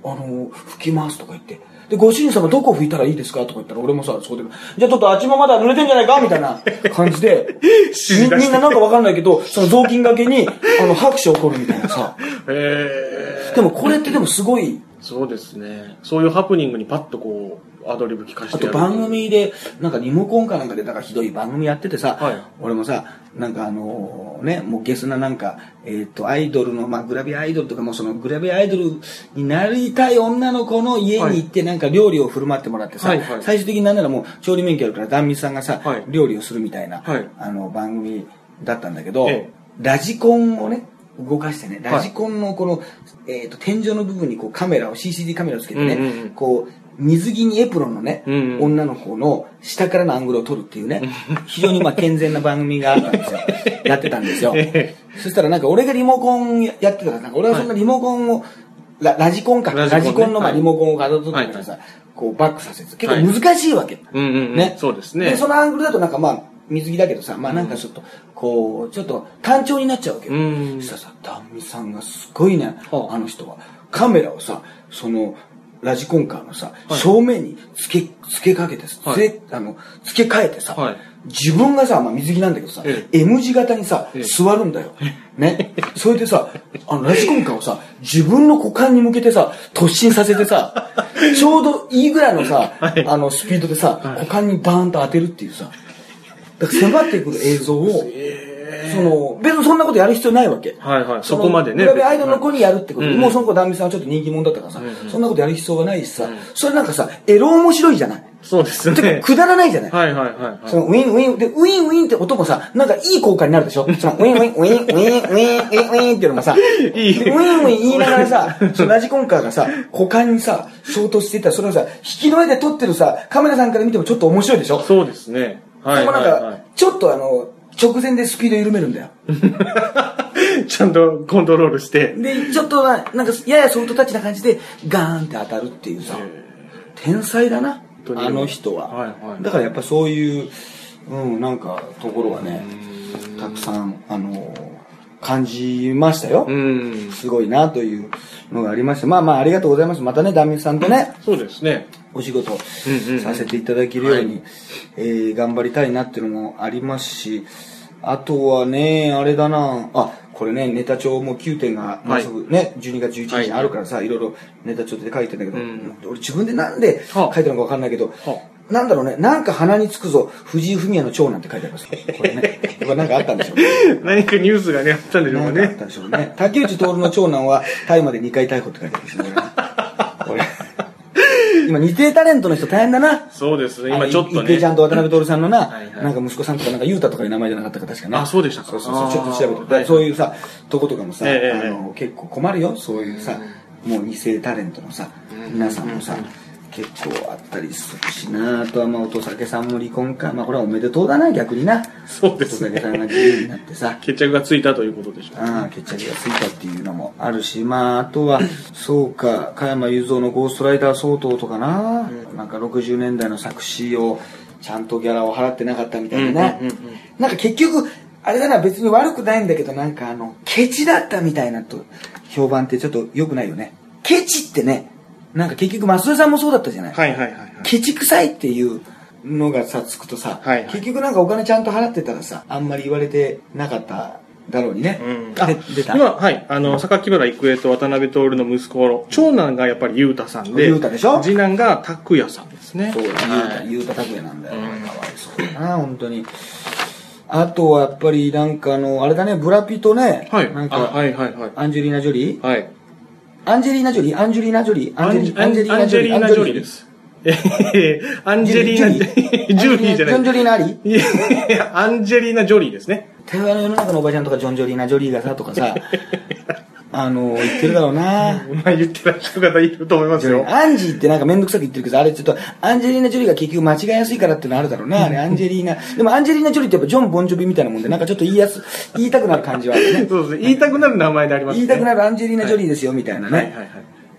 あの、吹きますとか言って。で、ご主人様どこ拭いたらいいですかとか言ったら、俺もさ、そこで、じゃあちょっとあっちもまだ濡れてんじゃないかみたいな感じで、みみんななんかわかんないけど、その雑巾掛けに、あの、拍手を起こるみたいなさ。えーでもこれってでもすごい、そうですね。そういうハプニングにパッとこう、アドリブ聞かせて。あと番組で、なんかリモコンかなんかで、だからひどい番組やっててさ、はい。俺もさ、なんかあのね、もうゲスななんか、えっ、と、アイドルの、まあグラビアアイドルとかもうそのグラビアアイドルになりたい女の子の家に行ってなんか料理を振る舞ってもらってさ、はいはい。最終的になんならもう調理免許あるから壇蜜さんがさ、はい。料理をするみたいな、はい。あの番組だったんだけど、ええ。ラジコンをね、動かしてね、ラジコンのこの、えっ、と、天井の部分にこうカメラを、CCD カメラをつけてね、うんうんうん。こう、水着にエプロンのね、うんうん女の子の下からのアングルを撮るっていうね、非常にまあ健全な番組があったんですよ。やってたんですよ。えそしたらなんか俺がリモコンやってたら、なんか俺はそんなリモコンを、ララジコンか、ララジコンねジコンのまあはいリモコンを画像撮ってからさ、はこうバックさせて、結構難しいわけ。うんうんうんね。そうですねで、そのアングルだとなんかまあ、水着だけどさ、まあなんかちょっと、こう、ちょっと単調になっちゃうわけよ。うんそしたらさ、ダンミさんがすごいね、はああの人は。カメラをさ、その、ラジコンカーのさ、正面に付け、付けかけてさ、はい。あの、付け替えてさ、はい。自分がさ、まあ水着なんだけどさ、え M 字型にさ、ええ。座るんだよ。ね。それでさ、あの、ラジコンカーをさ、自分の股間に向けてさ、突進させてさ、ちょうどいいぐらいのさ、はい。あの、スピードでさ、股間にバーンと当てるっていうさ、だから迫ってくる映像を、その、別にそんなことやる必要ないわけ。はいはい。そこまでね。グラビアアイドルの子にやるってこともうその子、ダンミさんはちょっと人気者だったからさ、そんなことやる必要がないしさ、それなんかさ、エロ面白いじゃない。そうですてか、ね。くだらないじゃない。はいはいはいはい。そのウィンウィン、で、ウィンウィンって音もさ、なんかいい効果になるでしょそのウィンウィン、ウィン、ウィン、ウィン、ウィン、ウィンっていうのがさ、いいでウィンウィン言いながらさ、そのラジコンカーがさ、股間にさ、衝突していったら、それをさ、引きの絵で撮ってるさ、カメラさんから見てもちょっと面白いでしょそうですね。はいでもなんかはいは、ちょっとあの、直前でスピード緩めるんだよ。い。ちゃんとコントロールして。で、ちょっとな、なんか、ややソフトタッチな感じで、ガーンって当たるっていうさ、天才だなあの人は。はいはいだからやっぱそういう、うん、なんか、ところはね、たくさん、あの、感じましたよ。うん。すごいなというのがありまして。まあまあ、ありがとうございます。またね、ダミさんとね、そうですね。お仕事させていただけるように、はいえー頑張りたいなっていうのもありますし、あとはね、あれだなあ、これね、ネタ帳も9点が、もうすぐね、12月11日にあるからさ、いろいろネタ帳で書いてんだけど、うん俺自分でなんではあ書いてるのかわかんないけど、はなんだろうね、なんか鼻につくぞ、藤井フミヤの長男って書いてあります。これね。やっぱなんかあったんでしょうね。何かニュースがね、あったんでしょうかねあった。んでしょうね。竹内徹の長男は、タイまで2回逮捕って書いてあるんです今、二世タレントの人大変だな。そうですね。今ちょっとねち。ゃんと渡辺徹さんのな、はいはいなんか息子さんとかなんかユータとかいう名前じゃなかったか確かね。あそうでしたかそうそうそう、ちょっと調べて、はいそういうさ、とことかもさ、ええあの、結構困るよ、そういうさ、もう二世タレントのさ、皆さんもさ、結構あったりするしなあとはまあ、お酒さんも離婚か。まあ、これはおめでとうだな、逆にな。そうですねお酒さんが自由になってさ。決着がついたということでしょう。ああ、決着がついたっていうのもあるし、まあ、あとは、そうか、加山雄三のゴーストライダー相当とかな、なんか60年代の作詞を、ちゃんとギャラを払ってなかったみたいなね。うんうんうんなんか結局、あれだな、別に悪くないんだけど、なんかあの、ケチだったみたいなと、評判ってちょっと良くないよね。ケチってね、なんか結局、増田さんもそうだったじゃない。はいはいはいはい。ケチくさいっていうのがさ、つくとさ、はいはい結局なんかお金ちゃんと払ってたらさ、あんまり言われてなかっただろうにね。うん、あで出た今、はい、あの、榊原郁恵と渡辺徹の息子の、長男がやっぱり裕太さんで、裕太でしょ？次男が拓也さんですね。そうだ、はいゆうた、ゆうた拓也なんだよ。うんかわいそうだな、本当に。あとはやっぱりなんかあの、あれだね、ブラピとね、はい。なんか、あはいはいはい。アンジェリーナ・ジョリーはい。アンジェリーナ・ジョリーアンジェリーナ・ジョリーアンジアンジェリーナ・ジョリーで。す。アンジェリーナ・ジョリージョリーじゃない。ジョン・ジョリーナ・アリいやいやアンジェリーナ・ジョリーですね。台湾の世の中のおばちゃんとかジョン・ジョリーナ・ジョリーがさ、とかさ、あの、言ってるだろうな。まあ言ってらっしゃる方いると思いますよ。アンジーってなんかめんどくさく言ってるけど、あれちょっと、アンジェリーナ・ジョリーが結局間違いやすいからってのあるだろうな、あれ、アンジェリーナ。でもアンジェリーナ・ジョリーってやっぱジョン・ボンジョビみたいなもんで、なんかちょっと言いやす、言いたくなる感じはあるね。そうですね。言いたくなる名前でありますね。言いたくなるアンジェリーナ・ジョリーですよ、みたいなね。はいはいはい。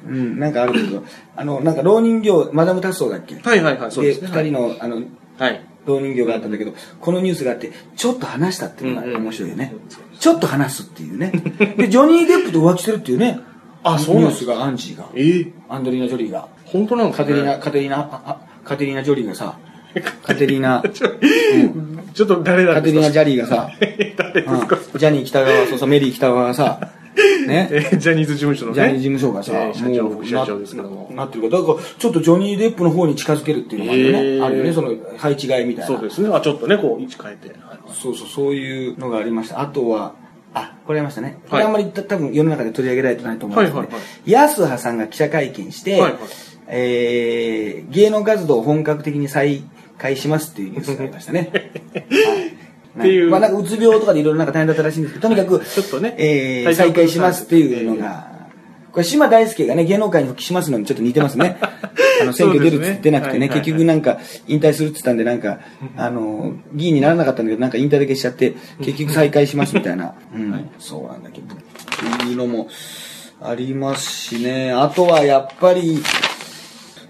うん、なんかあるけど、あの、なんか老人形、マダム・タッソーだっけ？はいはいはい、そうで、ですね。二人の、あの、はい。老人形があったんだけど、このニュースがあって、ちょっと話したっていうのが面白いよねうんうん。ちょっと話すっていうね。で、ジョニー・デップと浮気してるっていうね。あそうなんですニュースが、アンジーが。ええアンドリーナ・ジョリーが。本当なんですかカテリーナ、カテリーナ、カテリーナ・ジョリーがさ、カテリーナ、ちょっと誰なんですかカテリーナ・ジャリーがさ、誰ですか、うん。ジャニー北川、そうそう、メリー北川がさ、ね、えージャニーズ事務所のね。ジャニーズ事務所がさ、えー社長、副社長ですけども。ななってるから、だから、ちょっとジョニー・デップの方に近づけるっていうのがあるよね。へーあるよね、その、配置換えみたいな。そうですね。あ、ちょっとね、こう、位置変えて。はいそうそう、そういうのがありました。あとは、あ、これありましたね。こはいれあんまりた多分世の中で取り上げられてないと思うんですけど、はいはいは安葉さんが記者会見して、はいはいえー、芸能活動を本格的に再開しますっていうニュースがありましたね。はいっていうまあなんかうつ病とかでいろいろなんか大変だったらしいんですけど、とにかく、ちょっとねえー、再開しますっていうのが、これ島大輔がね、芸能界に復帰しますのにちょっと似てますね。あの、選挙出るっつってなくてね、結局なんか引退するっつったんでなんか、あの、議員にならなかったんだけど、なんか引退だけしちゃって、結局再開しますみたいな。うん、そうなんだけど。っていうのもありますしね。あとはやっぱり、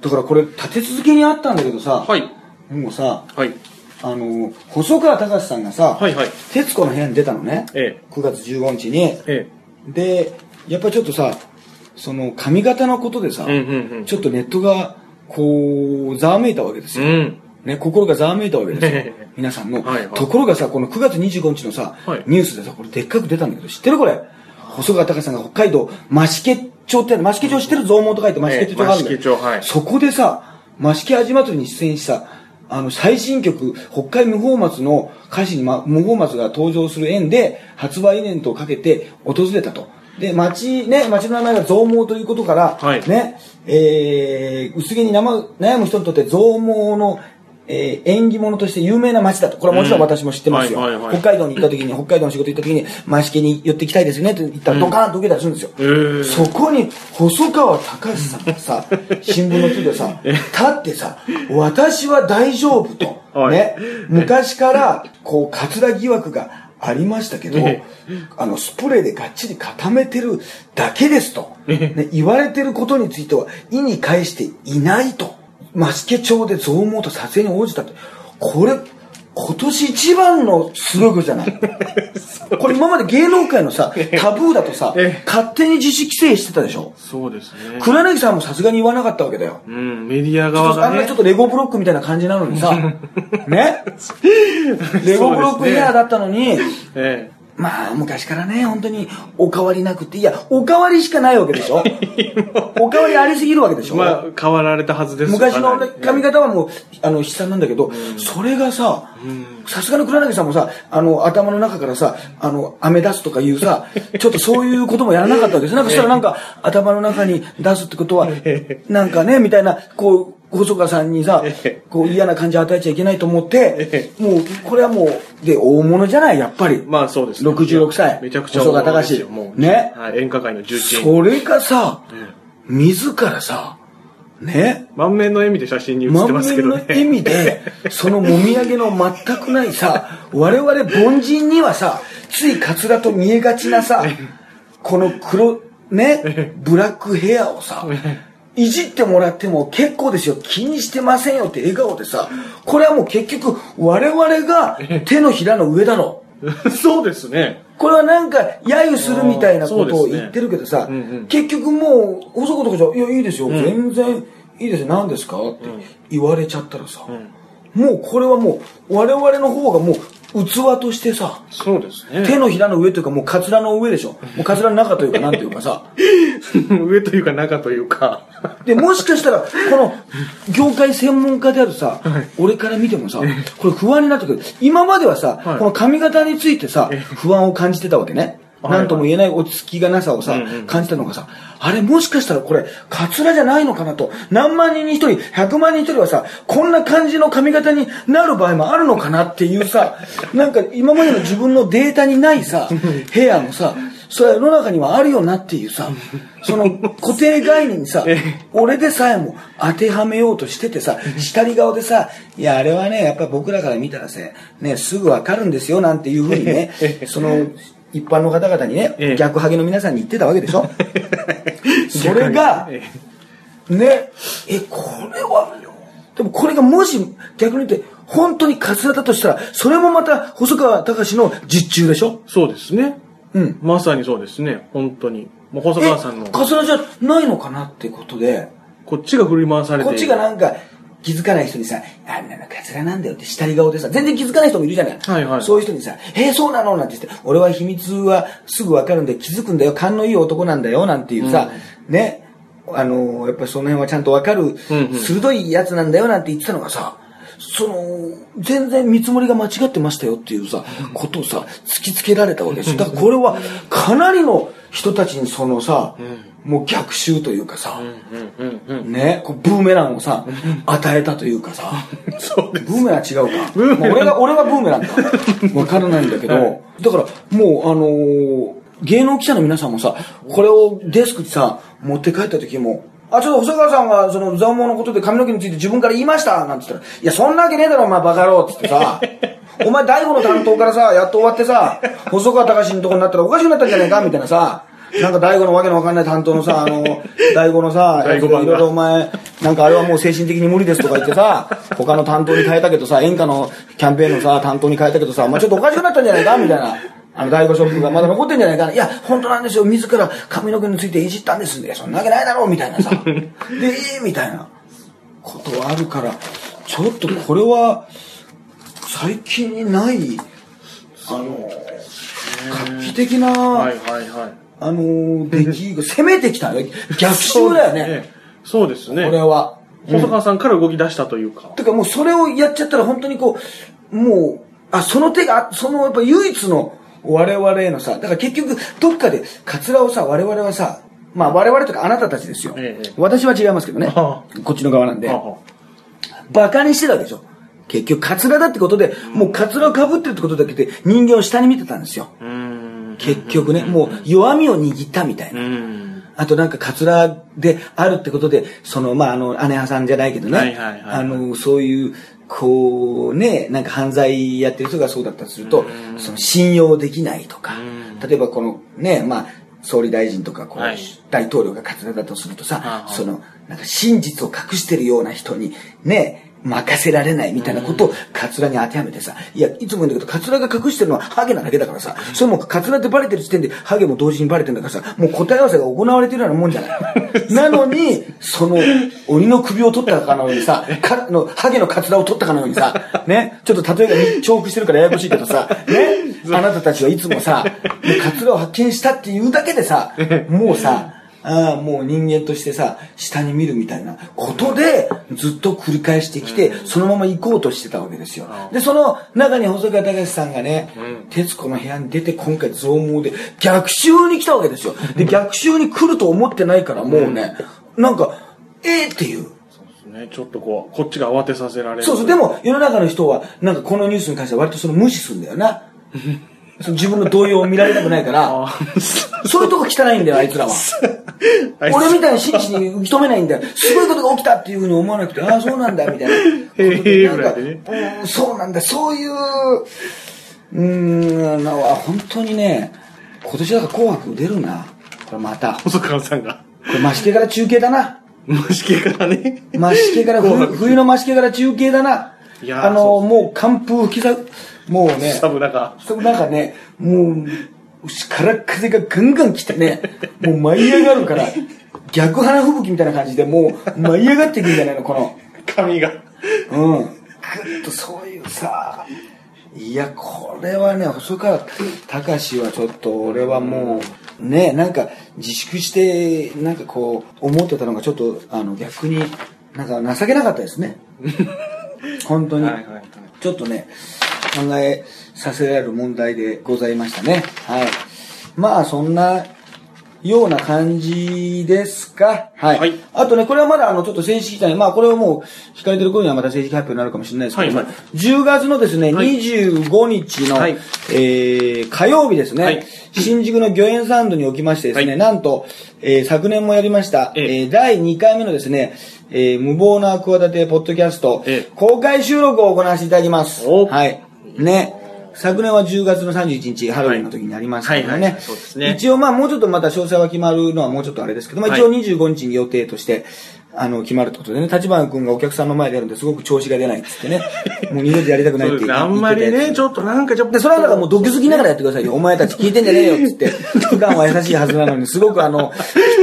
だからこれ立て続けにあったんだけどさ、はい。もうさ、はい。あの、細川隆さんがさ、はいはい。徹子の部屋に出たのね。え9月15日に。え。えで、やっぱりちょっとさ、その髪型のことでさ、え。うんうんうん。ちょっとネットが、こう、ざわめいたわけですよ。うん。ね、心がざわめいたわけですよ。皆さんの。はいはいところがさ、この9月25日のさ、はいニュースでさ、これでっかく出たんだけど、知ってるこれ？細川隆さんが北海道、増毛町って増毛町知ってる？増毛と書いて増毛町があるんだよ。ええ増毛町はいそこでさ、増毛味祭りに出演した、あの、最新曲、北海無法松の歌詞に、ま、無法松が登場する縁で、発売イベントをかけて訪れたと。で、町、ね、町の名前が増毛ということから、はいね、えー、薄毛に悩む悩む人にとって増毛の、えー、縁起物として有名な町だと。これはもちろん私も知ってますよ。うんはいはいはい。北海道に行った時に、北海道の仕事行った時に、益毛に寄ってきたいですねって言ったら、ドカーンと受けたりするんですよ。えー。そこに、細川隆さんがさ、新聞の記事でさ、立ってさ、私は大丈夫と、はい。ね、昔から、こう、カツラ疑惑がありましたけどえ、あの、スプレーでがっちり固めてるだけですと、ね、言われてることについては、意に介していないと、増毛町で増毛と撮影に応じたって、これ、今年一番のすごいことじゃない？これ今まで芸能界のさ、タブーだとさええ、勝手に自主規制してたでしょ？そうですね。黒柳さんもさすがに言わなかったわけだよ。うん、メディア側がね。あんなちょっ。とレゴブロックみたいな感じなのにさ、ね？レゴブロックヘアだったのに、えまあ、昔からね、本当に、お変わりなくって、いや、お変わりしかないわけでしょ？お変わりありすぎるわけでしょ、えまあ、変わられたはずです。昔の髪型はもう、あの、悲惨なんだけど、それがさ、さすがの黒柳さんもさ、あの、頭の中からさ、あの、飴出すとかいうさ、ちょっとそういうこともやらなかったわけです。なんかそしたらなんか、頭の中に出すってことは、なんかね、みたいな、こう、細川さんにさ、こう嫌な感じ与えちゃいけないと思って、もう、これはもう、で、大物じゃない、やっぱり。まあそうですね。66歳めちゃくちゃ細川隆もう。ねはい、演歌界の重鎮。それがさ、自らさ、ね、満面の笑みで写真に写って満ますけどね。面の意味で、そのもみあげの全くないさ、我々凡人にはさ、ついカツラと見えがちなさ、この黒、ね、ブラックヘアをさ、いじってもらっても結構ですよ、気にしてませんよって笑顔でさ、これはもう結局我々が手のひらの上だろう。そうですね。これはなんか、揶揄するみたいなことを言ってるけどさ、うんうん。結局もう、細子とかじゃ、いや、いいですよ、全然いいですよ、何ですか？って言われちゃったらさ、もうこれはもう、我々の方がもう、器としてさ、そうですね。手のひらの上というかもうカツラの上でしょ。もうカツラの中というかなんというかさ。上というか中というか。で、もしかしたら、この、業界専門家であるさ、俺から見てもさ、これ不安になってくる。今まではさ、はいこの髪型についてさ、不安を感じてたわけね。はいなんとも言えない落ち着きがなさをさ、感じたのがさ、あれもしかしたらこれ、カツラじゃないのかなと、何万人に一人、100万人に一人はさ、こんな感じの髪型になる場合もあるのかなっていうさ、なんか今までの自分のデータにないさ、ヘアもさ、それは世の中にはあるよなっていうさ、その固定概念にさ、俺でさえも当てはめようとしててさ、下り顔でさ、いや、あれはね、やっぱ僕らから見たらさ、ね、すぐわかるんですよ、なんていうふうにね、その、一般の方々にね、ええ逆ハゲの皆さんに言ってたわけでしょ？それが、えね、え、これは、でもこれがもし逆に言って、本当にカツラだとしたら、それもまた細川隆の実中でしょ？そうですね。うん。まさにそうですね。本当に。もう細川さんのえ、カツラじゃないのかなってことで、こっちが振り回されてこっちがなんか気づかない人にさ、あんなのカツラなんだよって下り顔でさ、全然気づかない人もいるじゃない。はいはい。そういう人にさ、えー、そうなのなんて言って、俺は秘密はすぐわかるんで気づくんだよ、勘のいい男なんだよ、なんていうさ、ね、あのーやっぱりその辺はちゃんとわかる、うんうん。鋭いやつなんだよ、なんて言ってたのがさ、その、全然見積もりが間違ってましたよっていうさ、ことをさ、突きつけられたわけです。だからこれは、かなりの人たちにそのさ、もう逆襲というかさ。ね、こうブーメランをさ、与えたというかさ、そうです。ブーメラン違うか。ブーメランまあ俺が、俺がブーメランか。わからないんだけど、はいだからもうあのー芸能記者の皆さんもさ、これをデスクにさ、持って帰った時も、あ、ちょっと細川さんがその残毛のことで髪の毛について自分から言いましたなんて言ったら、いや、そんなわけねえだろ、お前バカ野郎って言ってさ、お前大悟の担当からさ、やっと終わってさ、細川隆のとこになったらおかしくなったんじゃないか？みたいなさ、なんか大悟のわけのわかんない担当のさ、あの、大悟のさ、いろいろお前、なんかあれはもう精神的に無理ですとか言ってさ、他の担当に変えたけどさ、演歌のキャンペーンのさ、担当に変えたけどさ、お前ちょっとおかしくなったんじゃないかみたいな。あの、大悟ショップがまだ残ってんじゃないかないや、本当なんですよ。自ら髪の毛についていじったんですね。そんなわけないだろうみたいなさ。で、ええみたいなことはあるから、ちょっとこれは、最近にない、あの、画期的な、はいはいはい。あの、出来が、攻めてきたね。逆襲だよね。そうですね。これは。細川さんから動き出したというか。てかもうそれをやっちゃったら本当にこう、もう、あ、その手が、そのやっぱ唯一の我々へのさ、だから結局どっかでカツラをさ、我々はさ、まあ我々とかあなたたちですよ。ええ私は違いますけどね。はこっちの側なんで。はあはバカにしてたわけでしょ。結局カツラだってことで、もうカツラを被ってるってことだけで人間を下に見てたんですよ。あうーん。結局ね、もう弱みを握ったみたいな。うん。あとなんかカツラであるってことで、その、まあ、あの、姉はさんじゃないけどね、はいはいはいあの、そういう、こう、ね、なんか犯罪やってる人がそうだったとすると、その信用できないとか、例えばこの、ね、まあ、総理大臣とかこう、はい。大統領がカツラだとするとさ、はあ。その、なんか真実を隠してるような人に、ね、任せられないみたいなことをカツラに当てはめてさ、いや、いつも言うんだけど、カツラが隠してるのはハゲなだけだからさ、それもうカツラってバレてる時点でハゲも同時にバレてるんだからさ、もう答え合わせが行われてるようなもんじゃない。なのに、その、鬼の首を取ったかのようにさ、かのハゲのカツラを取ったかのようにさ、ね、ちょっと例えが重複してるからややこしいけどさ、ね、あなたたちはいつもさ、カツラを発見したっていうだけでさ、もうさ、ああ、もう人間としてさ、下に見るみたいなことで、ずっと繰り返してきて、そのまま行こうとしてたわけですよ。で、その中に細川隆さんがね、徹子の部屋に出て今回増毛で逆襲に来たわけですよ。で、逆襲に来ると思ってないから、もうね、なんか、ええっていう。ね、ちょっとこう、こっちが慌てさせられる。そうそう、でも世の中の人は、なんかこのニュースに関しては割とその無視するんだよな。自分の動揺を見られたくないから、そういうとこ汚いんだよ、あいつらは。俺みたいに真摯に受け止めないんだよ。すごいことが起きたっていうふうに思わなくて、ああ、そうなんだ、みたいな。へえそうなんだ、そういう、うーん、本当にね、今年だから紅白出るな。これまた。こ細川さんが、れ、マシケから中継だな。もしけからね。マシケから冬、のマシケから中継だな。いやーあの、もう寒風吹きさ、もうね、サブなんか、そなんかね、もう、からっ風がガンガン来てね、もう舞い上がるから、逆花吹雪みたいな感じで、もう舞い上がっていくんじゃないの、この。髪が。うん。ぐっとそういうさ、いや、これはね、細川隆はちょっと、俺はもう、ね、なんか自粛して、なんかこう、思ってたのがちょっと、あの、逆に、なんか情けなかったですね。本当に。はいはいはいちょっとね、考えさせられる問題でございましたね。はい。まあ、そんなような感じですか。はい。はいあとね、これはまだあの、ちょっと正式じゃない。まあ、これはもう、聞かれてる頃にはまた正式発表になるかもしれないですけど、はいはい10月のですね、はい25日の、はいえー火曜日ですね、はい新宿の御苑サウンドにおきましてですね、はいなんと、えー昨年もやりました、えええー第2回目のですね、えー無謀な企てポッドキャスト、ええ公開収録を行わせていただきます。おはい。ね。昨年は10月の31日、ハロウィンの時にありましたけどねはいはいはい。そうですね一応まあもうちょっとまた詳細は決まるのはもうちょっとあれですけど、まあはい一応25日に予定として、あの、決まるってことでね、立花君がお客さんの前でやるんですごく調子が出ないっつってね、もう二度とやりたくないって言ってそうですね。あんまりね、ちょっとなんかちょっと。で、それはだからもう毒好きながらやってくださいよ。お前たち聞いてんじゃねえよっつって。普段は優しいはずなのに、すごくあの、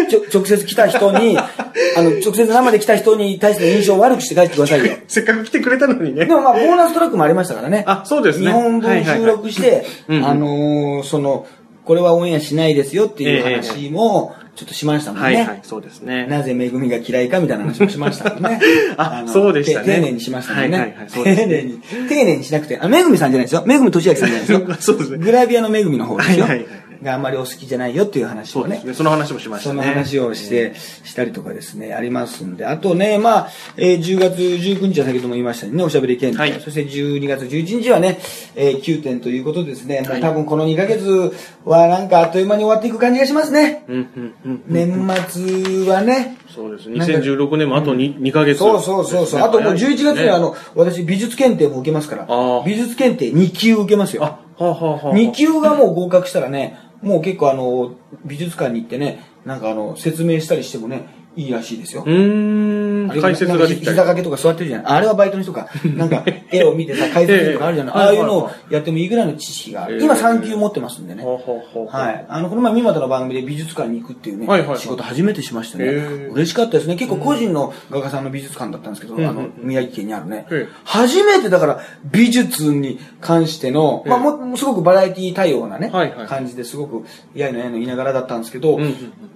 ちょ直接来た人に、あの、直接生で来た人に対しての印象を悪くして帰ってくださいよ。せっかく来てくれたのにねで。もまあ、ボーナストラックもありましたからね。あそうですね2本分収録して、あのーその、これはオンエアしないですよっていう話も、ちょっとしましたもんね。はいはい、そうですね。なぜめぐみが嫌いかみたいな話もしましたもんね あのそうでしたねて丁寧にしましたもんね。はいはいはいそうですね丁寧に。丁寧にしなくて。あ、めぐみさんじゃないですよ。めぐみとしあきさんじゃないですよ。そうですねグラビアのめぐみの方ですよ。はいはいはいがあんまりお好きじゃないよっていう話をねそうです。ね。その話もしましたそね。の話をして、したりとかですね、ありますんで。あとね、まあ、えー10月19日は先ほども言いましたね、おしゃべり検定、はいそして12月11日はね、えー9点ということでですね、はい多分この2ヶ月はなんかあっという間に終わっていく感じがしますね。うんうんうん。年末はね、そうです。なんか2016年もあと 2, 2ヶ月、そうそうそうそう。あともう11月にあの、の、私美術検定も受けますから美術検定2級受けますよ。あ、はあ、はあはあ、2級がもう合格したらね、もう結構あの、美術館に行ってね、なんかあの、説明したりしてもね、いいらしいですよ。うーん、あれ解説ができた膝掛けとか座ってるじゃないあれはバイトの人か。なんか、絵を見てさ、解説とかあるじゃない、ええ。ああいうのをやってもいいぐらいの知識がある。ええ。今3級持ってますんでね。はい。あの、この前、三股の番組で美術館に行くっていうね、仕事初めてしましてね、嬉しかったですね。結構個人の画家さんの美術館だったんですけど、ん。あの、宮城県にあるね、ええ。初めてだから美術に関しての、まあもすごくバラエティ対応なね、感じですごく、やいのやいの言いながらだったんですけど、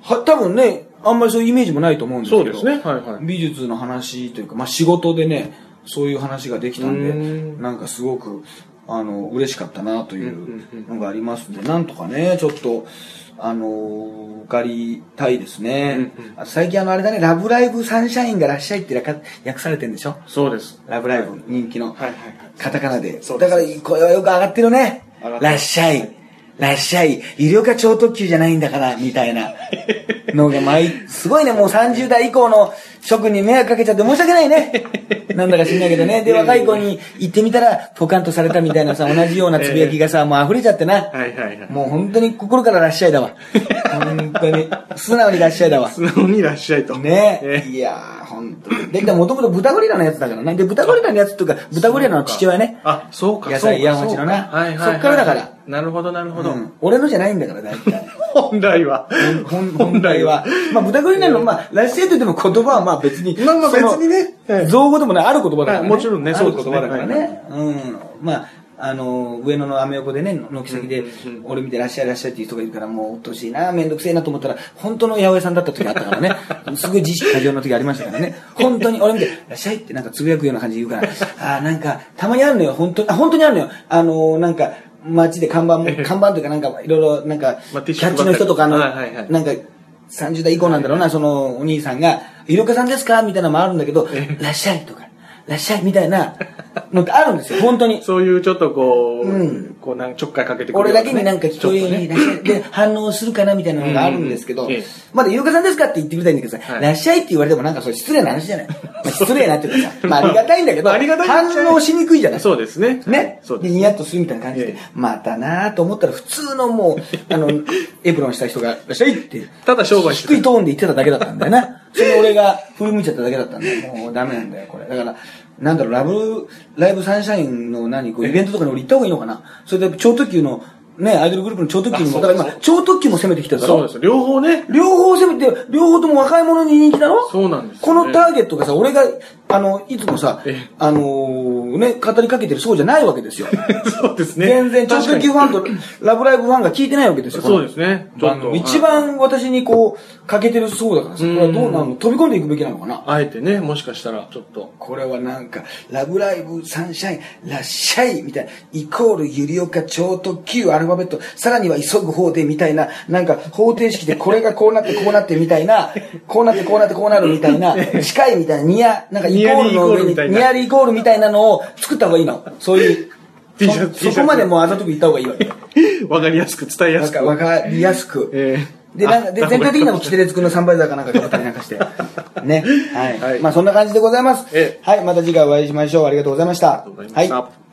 は多分ね、あんまりそういうイメージもないと思うんですけど、そうですね。はいはい。美術の話というか、まあ、仕事でねそういう話ができたんでうんなんかすごくあの嬉しかったなといんうんうのがありますんでなんとかねちょっとあの受かりたいですね、あと最近あのあれだね「ラブライブサンシャインがらっしゃい」って訳訳されてるんでしょ？そうです。ラブライブ人気の。はいはいはい。カタカナで。だから声はよく上がってるね。らっしゃいらっしゃい。医療科超特急じゃないんだからみたいな。のが毎すごいね。もう30代以降の諸君に迷惑かけちゃって申し訳ないね。なんだか知んないけどね。で若い子に行ってみたらポカンとされたみたいなさ同じようなつぶやきがさもう溢れちゃってな。はいはいはい。もう本当に心かららっしゃいだわ。本当に。素直にらっしゃいだわ。素直にいらっしゃいと。ね。え。いやー本当に。で、もともと豚ゴリラのやつだからね。で、豚ゴリラのやつとか、豚ゴリラの父親ね。あ、そうか、野そうか。菜山町のなそうかはいはいはい。そっからだから。なるほど、なるほど。うん俺のじゃないんだから、大体。本来は。本本来は。まあ、豚ゴリラの、まあ、ラッシェイとでも言葉はまあ別に。まあまあ別にねはい造語でもない、ある言葉だからもちろんねそうですね言葉だからね。うん。まあ、あの、上野のアメ横でね、軒先で、俺見てらっしゃいらっしゃいっていう人がいるから、もう、うっとうしいな、めんどくせえなと思ったら、本当の八百屋さんだった時あったからね。すごい自意識過剰な時ありましたからね。本当に、俺見て、らっしゃいってなんかつぶやくような感じで言うから、ああ、なんか、たまにあるのよ、本当に、あ、本当にあるのよ。あの、なんか、街で看板も、看板というかなんか、いろいろ、なんか、キャッチの人とかの、なんか、30代以降なんだろうな、そのお兄さんが、イルカさんですか？みたいなのもあるんだけど、らっしゃいとか、らっしゃいみたいなのってあるんですよ、本当に。そういうちょっとこう、うんこうなんかちょっかいかけてくるね、だけになんか聞こえるように、らっしゃいで反応するかなみたいなのがあるんですけどうんまだイルカさんですかって言ってみたいんだけどさ、はいらっしゃいって言われてもなんかそれ失礼な話じゃない。まあ失礼なっていうかさ、まあありがたいんだけど、まあ反応しにくいじゃない。そうですね。ね。で、そうです。ニヤッとするみたいな感じでええ、またなぁと思ったら普通のもう、あの、エプロンした人が、らっしゃいって、ただ商売低いトーンで言ってただけだったんだよな。それ俺が振り向いちゃっただけだったんだよ。もうダメなんだよ、これ。だから、なんだろう、ラブ、ライブサンシャインの何、こう、イベントとかに俺行った方がいいのかな。それで、超特急の、ね、アイドルグループの超特急にも、だから今、超特急も攻めてきてるだろそうです。両方ね。両方攻めて、両方とも若い者に人気だろ？そうなんですよねこのターゲットがさ、俺が、あの、いつもさええ、あのーね、語りかけてるそうじゃないわけですよ。そうですね。全然、超特急ファンと。とラブライブファンが聞いてないわけですよ。そうですね。ちょっと。一番私にこう、欠けてるそうだからさ、これはどうなの？飛び込んでいくべきなのかな？あえてね、もしかしたら、ちょっと。これはなんか、ラブライブサンシャイン、らっしゃいみたいな、イコールゆりおか超特急アルファベット、さらには急ぐ方でみたいな、なんか方程式でこれがこうなってこうなってみたいな、こうなってこうなってこうなるみたいな、近いみたいな、ニア、なんかイコールの上に、ニアリーイコールみたいなニアリーイコールみたいなのを作った方がいいの。そういう。T シャツそそこまでもうあざとく言った方がいいわけ。わかりやすく、伝えやすく。わかりやすく。ええで、なんか、で、あ全体的にはキテレツくんのサンバイザーかなんかかったりなんかして。ね。はい。はいまあそんな感じでございます。ええはい。また次回お会いしましょう。ありがとうございました。ありがとうございました。はい。